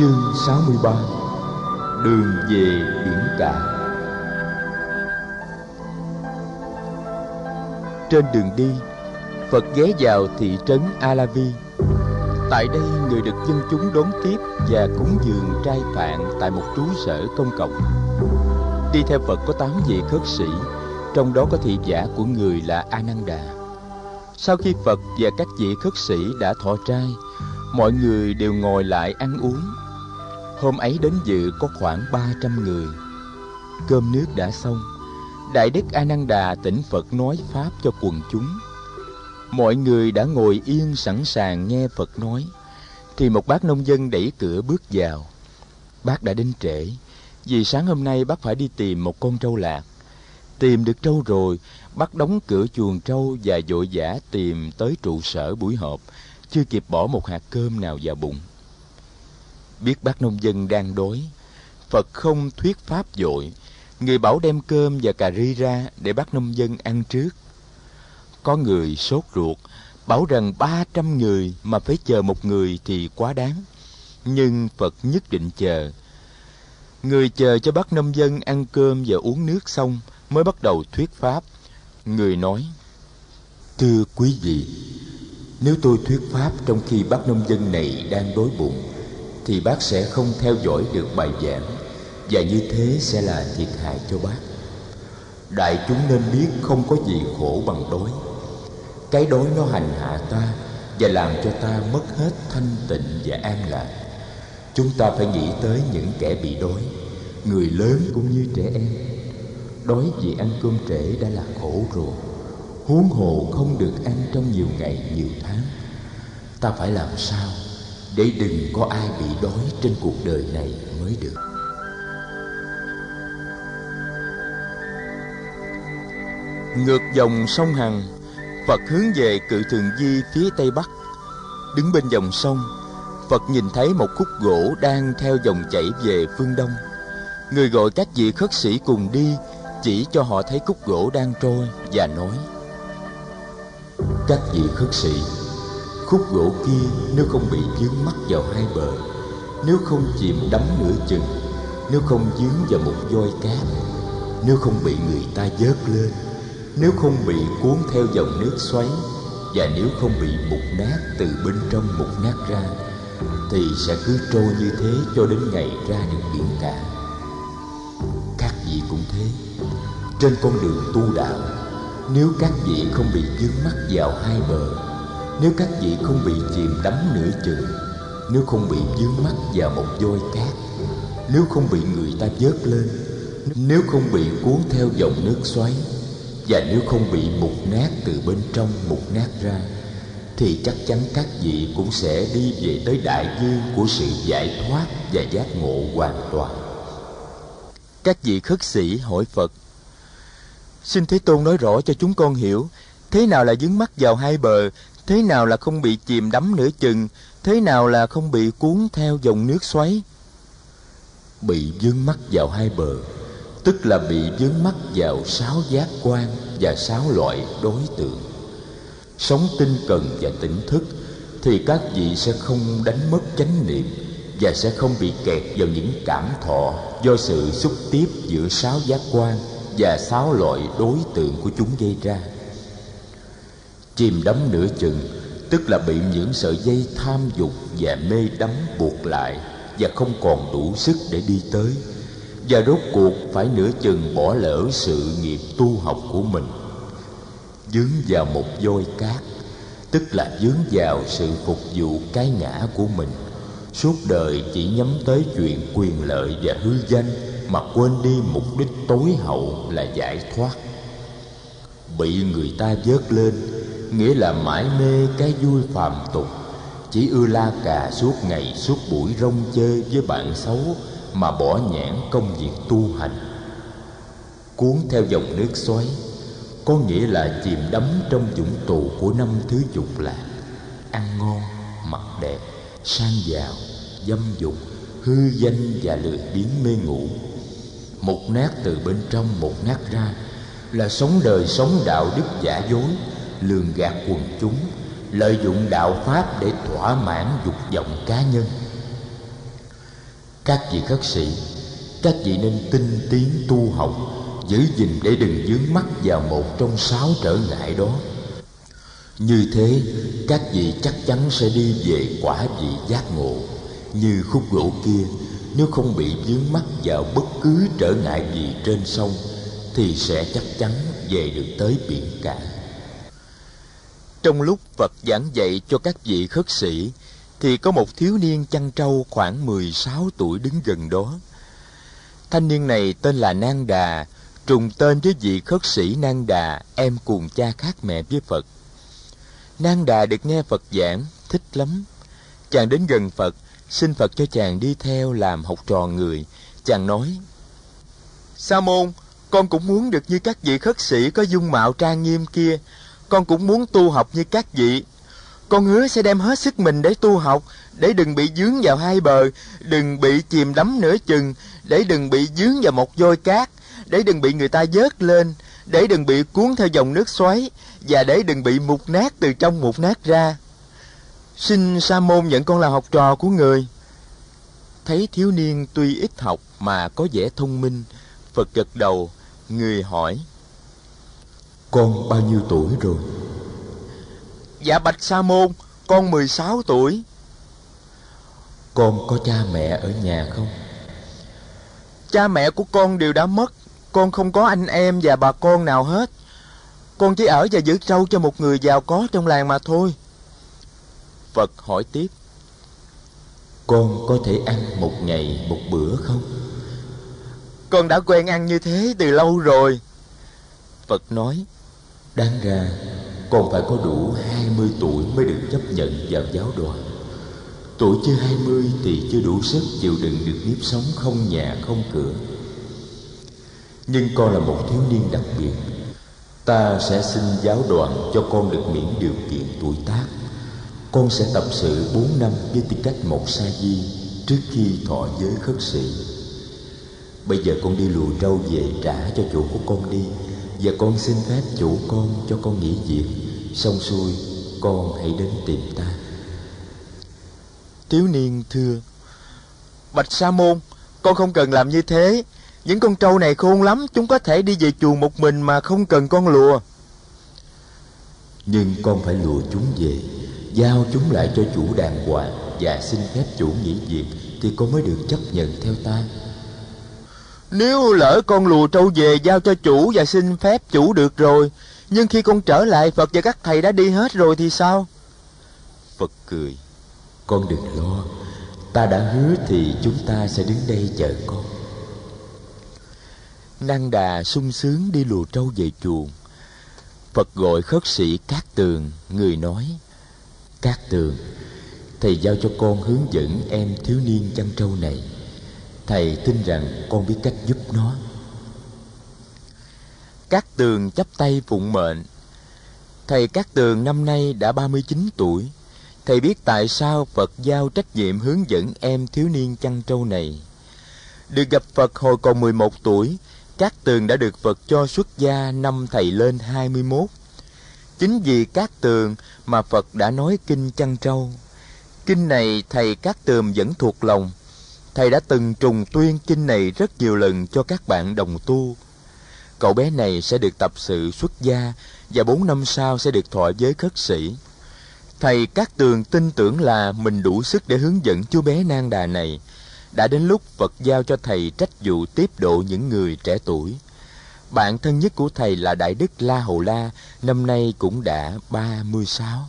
Chương 63 Đường về biển cả Trên đường đi, Phật ghé vào thị trấn Alavi. Tại đây, người được dân chúng đón tiếp và cúng dường trai tạng tại một trú sở công cộng. Đi theo Phật có tám vị khất sĩ, trong đó có thị giả của người là Ananda. Sau khi Phật và các vị khất sĩ đã thọ trai, mọi người đều ngồi lại ăn uống. Hôm ấy đến dự có khoảng 300 người. Cơm nước đã xong, Đại Đức A Nan Đà tỉnh Phật nói pháp cho quần chúng. Mọi người đã ngồi yên sẵn sàng nghe Phật nói, thì một bác nông dân đẩy cửa bước vào. Bác đã đến trễ, vì sáng hôm nay bác phải đi tìm một con trâu lạc. Tìm được trâu rồi, bác đóng cửa chuồng trâu và vội vã tìm tới trụ sở buổi họp, chưa kịp bỏ một hạt cơm nào vào bụng. Biết bác nông dân đang đói, Phật không thuyết pháp dội, người bảo đem cơm và cà ri ra để bác nông dân ăn trước. Có người sốt ruột, bảo rằng ba trăm người mà phải chờ một người thì quá đáng. Nhưng Phật nhất định chờ. Người chờ cho bác nông dân ăn cơm và uống nước xong mới bắt đầu thuyết pháp. Người nói, Thưa quý vị, nếu tôi thuyết pháp trong khi bác nông dân này đang đói bụng, thì bác sẽ không theo dõi được bài giảng, và như thế sẽ là thiệt hại cho bác. Đại chúng nên biết không có gì khổ bằng đói. Cái đói nó hành hạ ta và làm cho ta mất hết thanh tịnh và an lạc. Chúng ta phải nghĩ tới những kẻ bị đói, người lớn cũng như trẻ em. Đói vì ăn cơm trễ đã là khổ rồi huống hồ không được ăn trong nhiều ngày nhiều tháng ta phải làm sao để đừng có ai bị đói trên cuộc đời này mới được. Ngược dòng sông hằng, phật hướng về cự thường di phía tây bắc. Đứng bên dòng sông, phật nhìn thấy một khúc gỗ đang theo dòng chảy về phương đông. Người gọi các vị khất sĩ cùng đi, chỉ cho họ thấy khúc gỗ đang trôi và nói, các vị khất sĩ khúc gỗ kia nếu không bị vướng mắc vào hai bờ, nếu không chìm đắm nửa chừng, nếu không dướng vào một voi cát nếu không bị người ta vớt lên, nếu không bị cuốn theo dòng nước xoáy, và nếu không bị mục nát từ bên trong mục nát ra, thì sẽ cứ trôi như thế cho đến ngày ra được biển cả. Các vị cũng thế. Trên con đường tu đạo, nếu các vị không bị vướng mắc vào hai bờ nếu các vị không bị chìm đắm nửa chừng, nếu không bị vướng mắt vào một voi cát, nếu không bị người ta vớt lên, nếu không bị cuốn theo dòng nước xoáy, và nếu không bị mục nát từ bên trong mục nát ra, thì chắc chắn các vị cũng sẽ đi về tới đại dương của sự giải thoát và giác ngộ hoàn toàn. Các vị khất sĩ hỏi phật, Xin Thế Tôn nói rõ cho chúng con hiểu, Thế nào là dướng mắt vào hai bờ Thế nào là không bị chìm đắm nửa chừng? Thế nào là không bị cuốn theo dòng nước xoáy? Bị dướng mắt vào hai bờ, Tức là bị dướng mắt vào sáu giác quan Và sáu loại đối tượng. Sống tinh cần và tỉnh thức, Thì các vị sẽ không đánh mất chánh niệm Và sẽ không bị kẹt vào những cảm thọ Do sự xúc tiếp giữa sáu giác quan và sáu loại đối tượng của chúng gây ra chìm đắm nửa chừng, tức là bị những sợi dây tham dục và mê đắm buộc lại và không còn đủ sức để đi tới. Và rốt cuộc phải nửa chừng bỏ lỡ sự nghiệp tu học của mình. Dướng vào một voi cát, tức là dướng vào sự phục vụ cái ngã của mình. Suốt đời chỉ nhắm tới chuyện quyền lợi và hư danh mà quên đi mục đích tối hậu là giải thoát. Bị người ta vớt lên nghĩa là mãi mê cái vui phàm tục. Chỉ ưa la cà suốt ngày, suốt buổi rong chơi với bạn xấu mà bỏ nhãn công việc tu hành. Cuốn theo dòng nước xoáy, có nghĩa là chìm đắm trong dũng tù của năm thứ dục lạc. Ăn ngon, mặc đẹp, sang giàu, dâm dục, hư danh và lười biếng mê ngủ. Một nát từ bên trong, một nát ra là sống đời sống đạo đức giả dối lường gạt quần chúng, lợi dụng đạo pháp để thỏa mãn dục vọng cá nhân. Các vị khất sĩ, các vị nên tinh tiến tu học, giữ gìn để đừng dướng mắt vào một trong sáu trở ngại đó. Như thế, các vị chắc chắn sẽ đi về quả vị giác ngộ. Như khúc gỗ kia, nếu không bị dướng mắt vào bất cứ trở ngại gì trên sông, thì sẽ chắc chắn về được tới biển cả trong lúc Phật giảng dạy cho các vị khất sĩ thì có một thiếu niên chăn trâu khoảng 16 tuổi đứng gần đó. Thanh niên này tên là Nang Đà, trùng tên với vị khất sĩ Nang Đà, em cùng cha khác mẹ với Phật. Nang Đà được nghe Phật giảng, thích lắm. Chàng đến gần Phật, xin Phật cho chàng đi theo làm học trò người. Chàng nói, Sa môn, con cũng muốn được như các vị khất sĩ có dung mạo trang nghiêm kia. Con cũng muốn tu học như các vị. Con hứa sẽ đem hết sức mình để tu học, để đừng bị dướng vào hai bờ, đừng bị chìm đắm nửa chừng, để đừng bị dướng vào một vôi cát, để đừng bị người ta vớt lên, để đừng bị cuốn theo dòng nước xoáy, và để đừng bị mục nát từ trong mục nát ra. Xin Sa môn nhận con là học trò của người. Thấy thiếu niên tuy ít học mà có vẻ thông minh, Phật gật đầu, người hỏi. Con bao nhiêu tuổi rồi? Dạ bạch Sa môn, con 16 tuổi. Con có cha mẹ ở nhà không? Cha mẹ của con đều đã mất, con không có anh em và bà con nào hết. Con chỉ ở và giữ trâu cho một người giàu có trong làng mà thôi. Phật hỏi tiếp. Con có thể ăn một ngày một bữa không? Con đã quen ăn như thế từ lâu rồi. Phật nói, đáng ra con phải có đủ 20 tuổi mới được chấp nhận vào giáo đoàn. Tuổi chưa 20 thì chưa đủ sức chịu đựng được nếp sống không nhà, không cửa. Nhưng con là một thiếu niên đặc biệt. Ta sẽ xin giáo đoàn cho con được miễn điều kiện tuổi tác. Con sẽ tập sự 4 năm với tư cách một sa di trước khi thọ giới khất sĩ. Bây giờ con đi lùi rau về trả cho chủ của con đi và con xin phép chủ con cho con nghỉ việc. Xong xuôi con hãy đến tìm ta. Thiếu niên thưa Bạch Sa Môn Con không cần làm như thế. Những con trâu này khôn lắm Chúng có thể đi về chuồng một mình mà không cần con lùa. Nhưng con phải lùa chúng về Giao chúng lại cho chủ đàng hoàng Và xin phép chủ nghỉ việc Thì con mới được chấp nhận theo ta nếu lỡ con lùa trâu về giao cho chủ và xin phép chủ được rồi, nhưng khi con trở lại Phật và các thầy đã đi hết rồi thì sao? Phật cười, con đừng lo, ta đã hứa thì chúng ta sẽ đứng đây chờ con. Năng đà sung sướng đi lùa trâu về chuồng. Phật gọi khất sĩ Cát Tường, người nói, Cát Tường, thầy giao cho con hướng dẫn em thiếu niên chăn trâu này thầy tin rằng con biết cách giúp nó. Cát Tường chắp tay phụng mệnh. Thầy Cát Tường năm nay đã 39 tuổi. Thầy biết tại sao Phật giao trách nhiệm hướng dẫn em thiếu niên chăn trâu này. Được gặp Phật hồi còn 11 tuổi Cát Tường đã được Phật cho xuất gia năm thầy lên 21 Chính vì Cát Tường mà Phật đã nói kinh chăn trâu. Kinh này thầy Cát Tường vẫn thuộc lòng Thầy đã từng trùng tuyên kinh này rất nhiều lần cho các bạn đồng tu. Cậu bé này sẽ được tập sự xuất gia và bốn năm sau sẽ được thọ giới khất sĩ. Thầy các tường tin tưởng là mình đủ sức để hướng dẫn chú bé nang đà này. Đã đến lúc Phật giao cho thầy trách vụ tiếp độ những người trẻ tuổi. Bạn thân nhất của thầy là Đại Đức La Hầu La, năm nay cũng đã 36.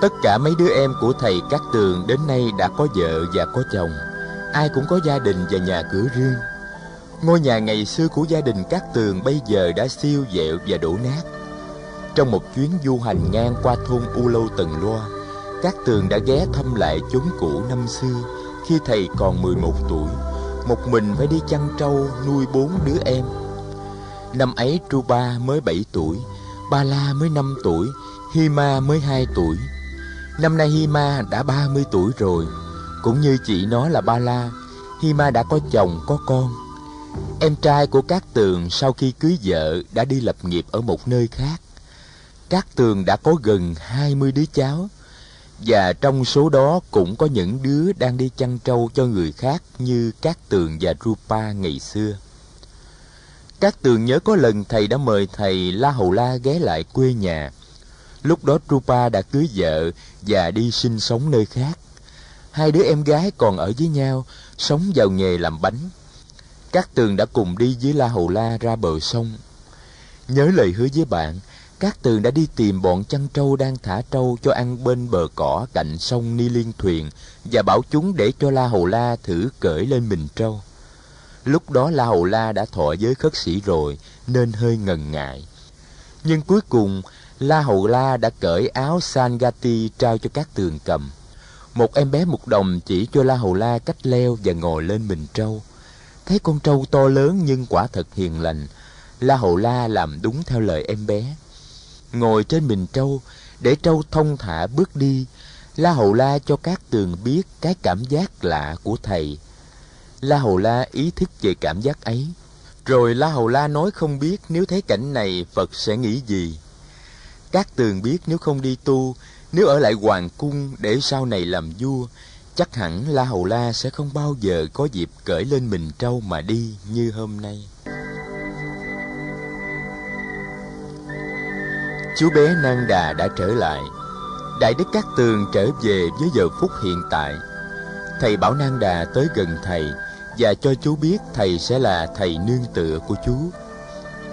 Tất cả mấy đứa em của thầy Cát Tường đến nay đã có vợ và có chồng. Ai cũng có gia đình và nhà cửa riêng. Ngôi nhà ngày xưa của gia đình Cát Tường bây giờ đã siêu dẹo và đổ nát. Trong một chuyến du hành ngang qua thôn U Lâu Tần Loa, Cát Tường đã ghé thăm lại chốn cũ năm xưa khi thầy còn 11 tuổi. Một mình phải đi chăn trâu nuôi bốn đứa em. Năm ấy Tru Ba mới 7 tuổi, Ba La mới 5 tuổi, hima mới 2 tuổi. Năm nay Hima đã 30 tuổi rồi Cũng như chị nó là Ba La Hima đã có chồng có con Em trai của các tường sau khi cưới vợ đã đi lập nghiệp ở một nơi khác Cát Tường đã có gần 20 đứa cháu, và trong số đó cũng có những đứa đang đi chăn trâu cho người khác như Cát Tường và Rupa ngày xưa. Cát Tường nhớ có lần thầy đã mời thầy La Hầu La ghé lại quê nhà. Lúc đó trupa đã cưới vợ và đi sinh sống nơi khác. Hai đứa em gái còn ở với nhau, sống vào nghề làm bánh. các Tường đã cùng đi với La Hầu La ra bờ sông. Nhớ lời hứa với bạn, các Tường đã đi tìm bọn chăn trâu đang thả trâu cho ăn bên bờ cỏ cạnh sông Ni Liên Thuyền và bảo chúng để cho La Hầu La thử cởi lên mình trâu. Lúc đó La Hầu La đã thọ giới khất sĩ rồi nên hơi ngần ngại. Nhưng cuối cùng La Hầu La đã cởi áo Sangati trao cho các Tường cầm. Một em bé mục đồng chỉ cho La Hầu La cách leo và ngồi lên mình trâu. Thấy con trâu to lớn nhưng quả thật hiền lành, La Hầu La làm đúng theo lời em bé ngồi trên mình trâu để trâu thông thả bước đi la hầu la cho các tường biết cái cảm giác lạ của thầy la hầu la ý thức về cảm giác ấy rồi la hầu la nói không biết nếu thấy cảnh này phật sẽ nghĩ gì các tường biết nếu không đi tu nếu ở lại hoàng cung để sau này làm vua chắc hẳn la hầu la sẽ không bao giờ có dịp cởi lên mình trâu mà đi như hôm nay chú bé Nang Đà đã trở lại. Đại Đức Cát Tường trở về với giờ phút hiện tại. Thầy bảo Nang Đà tới gần thầy và cho chú biết thầy sẽ là thầy nương tựa của chú.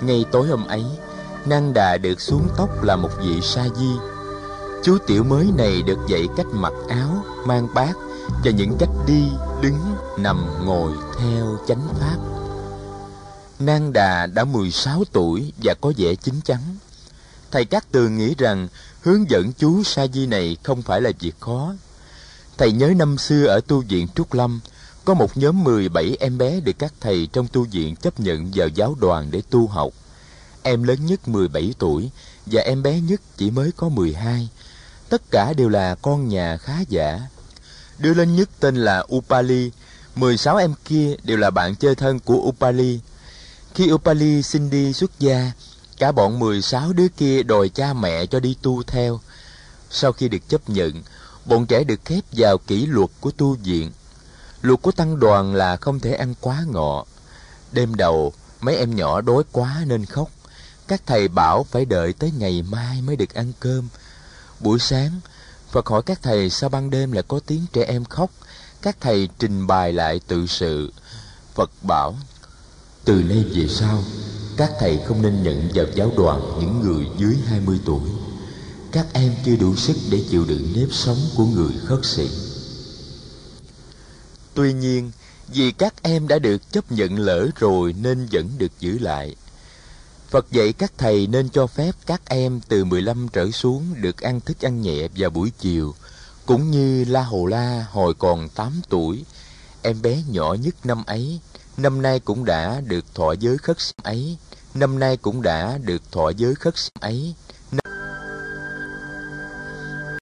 Ngay tối hôm ấy, Nang Đà được xuống tóc là một vị sa di. Chú tiểu mới này được dạy cách mặc áo, mang bát và những cách đi, đứng, nằm, ngồi theo chánh pháp. Nang Đà đã 16 tuổi và có vẻ chín chắn thầy Cát Tường nghĩ rằng hướng dẫn chú Sa Di này không phải là việc khó. Thầy nhớ năm xưa ở tu viện Trúc Lâm, có một nhóm 17 em bé được các thầy trong tu viện chấp nhận vào giáo đoàn để tu học. Em lớn nhất 17 tuổi và em bé nhất chỉ mới có 12. Tất cả đều là con nhà khá giả. Đứa lớn nhất tên là Upali, 16 em kia đều là bạn chơi thân của Upali. Khi Upali xin đi xuất gia, Cả bọn 16 đứa kia đòi cha mẹ cho đi tu theo. Sau khi được chấp nhận, bọn trẻ được khép vào kỷ luật của tu viện. Luật của tăng đoàn là không thể ăn quá ngọ. Đêm đầu, mấy em nhỏ đói quá nên khóc. Các thầy bảo phải đợi tới ngày mai mới được ăn cơm. Buổi sáng, Phật hỏi các thầy sao ban đêm lại có tiếng trẻ em khóc. Các thầy trình bày lại tự sự. Phật bảo, từ nay về sau, các thầy không nên nhận vào giáo đoàn những người dưới 20 tuổi. Các em chưa đủ sức để chịu đựng nếp sống của người khất sĩ. Tuy nhiên, vì các em đã được chấp nhận lỡ rồi nên vẫn được giữ lại. Phật dạy các thầy nên cho phép các em từ 15 trở xuống được ăn thức ăn nhẹ vào buổi chiều, cũng như La Hồ La hồi còn 8 tuổi, em bé nhỏ nhất năm ấy, năm nay cũng đã được thọ giới khất ấy. Năm nay cũng đã được thọ giới khất ấy.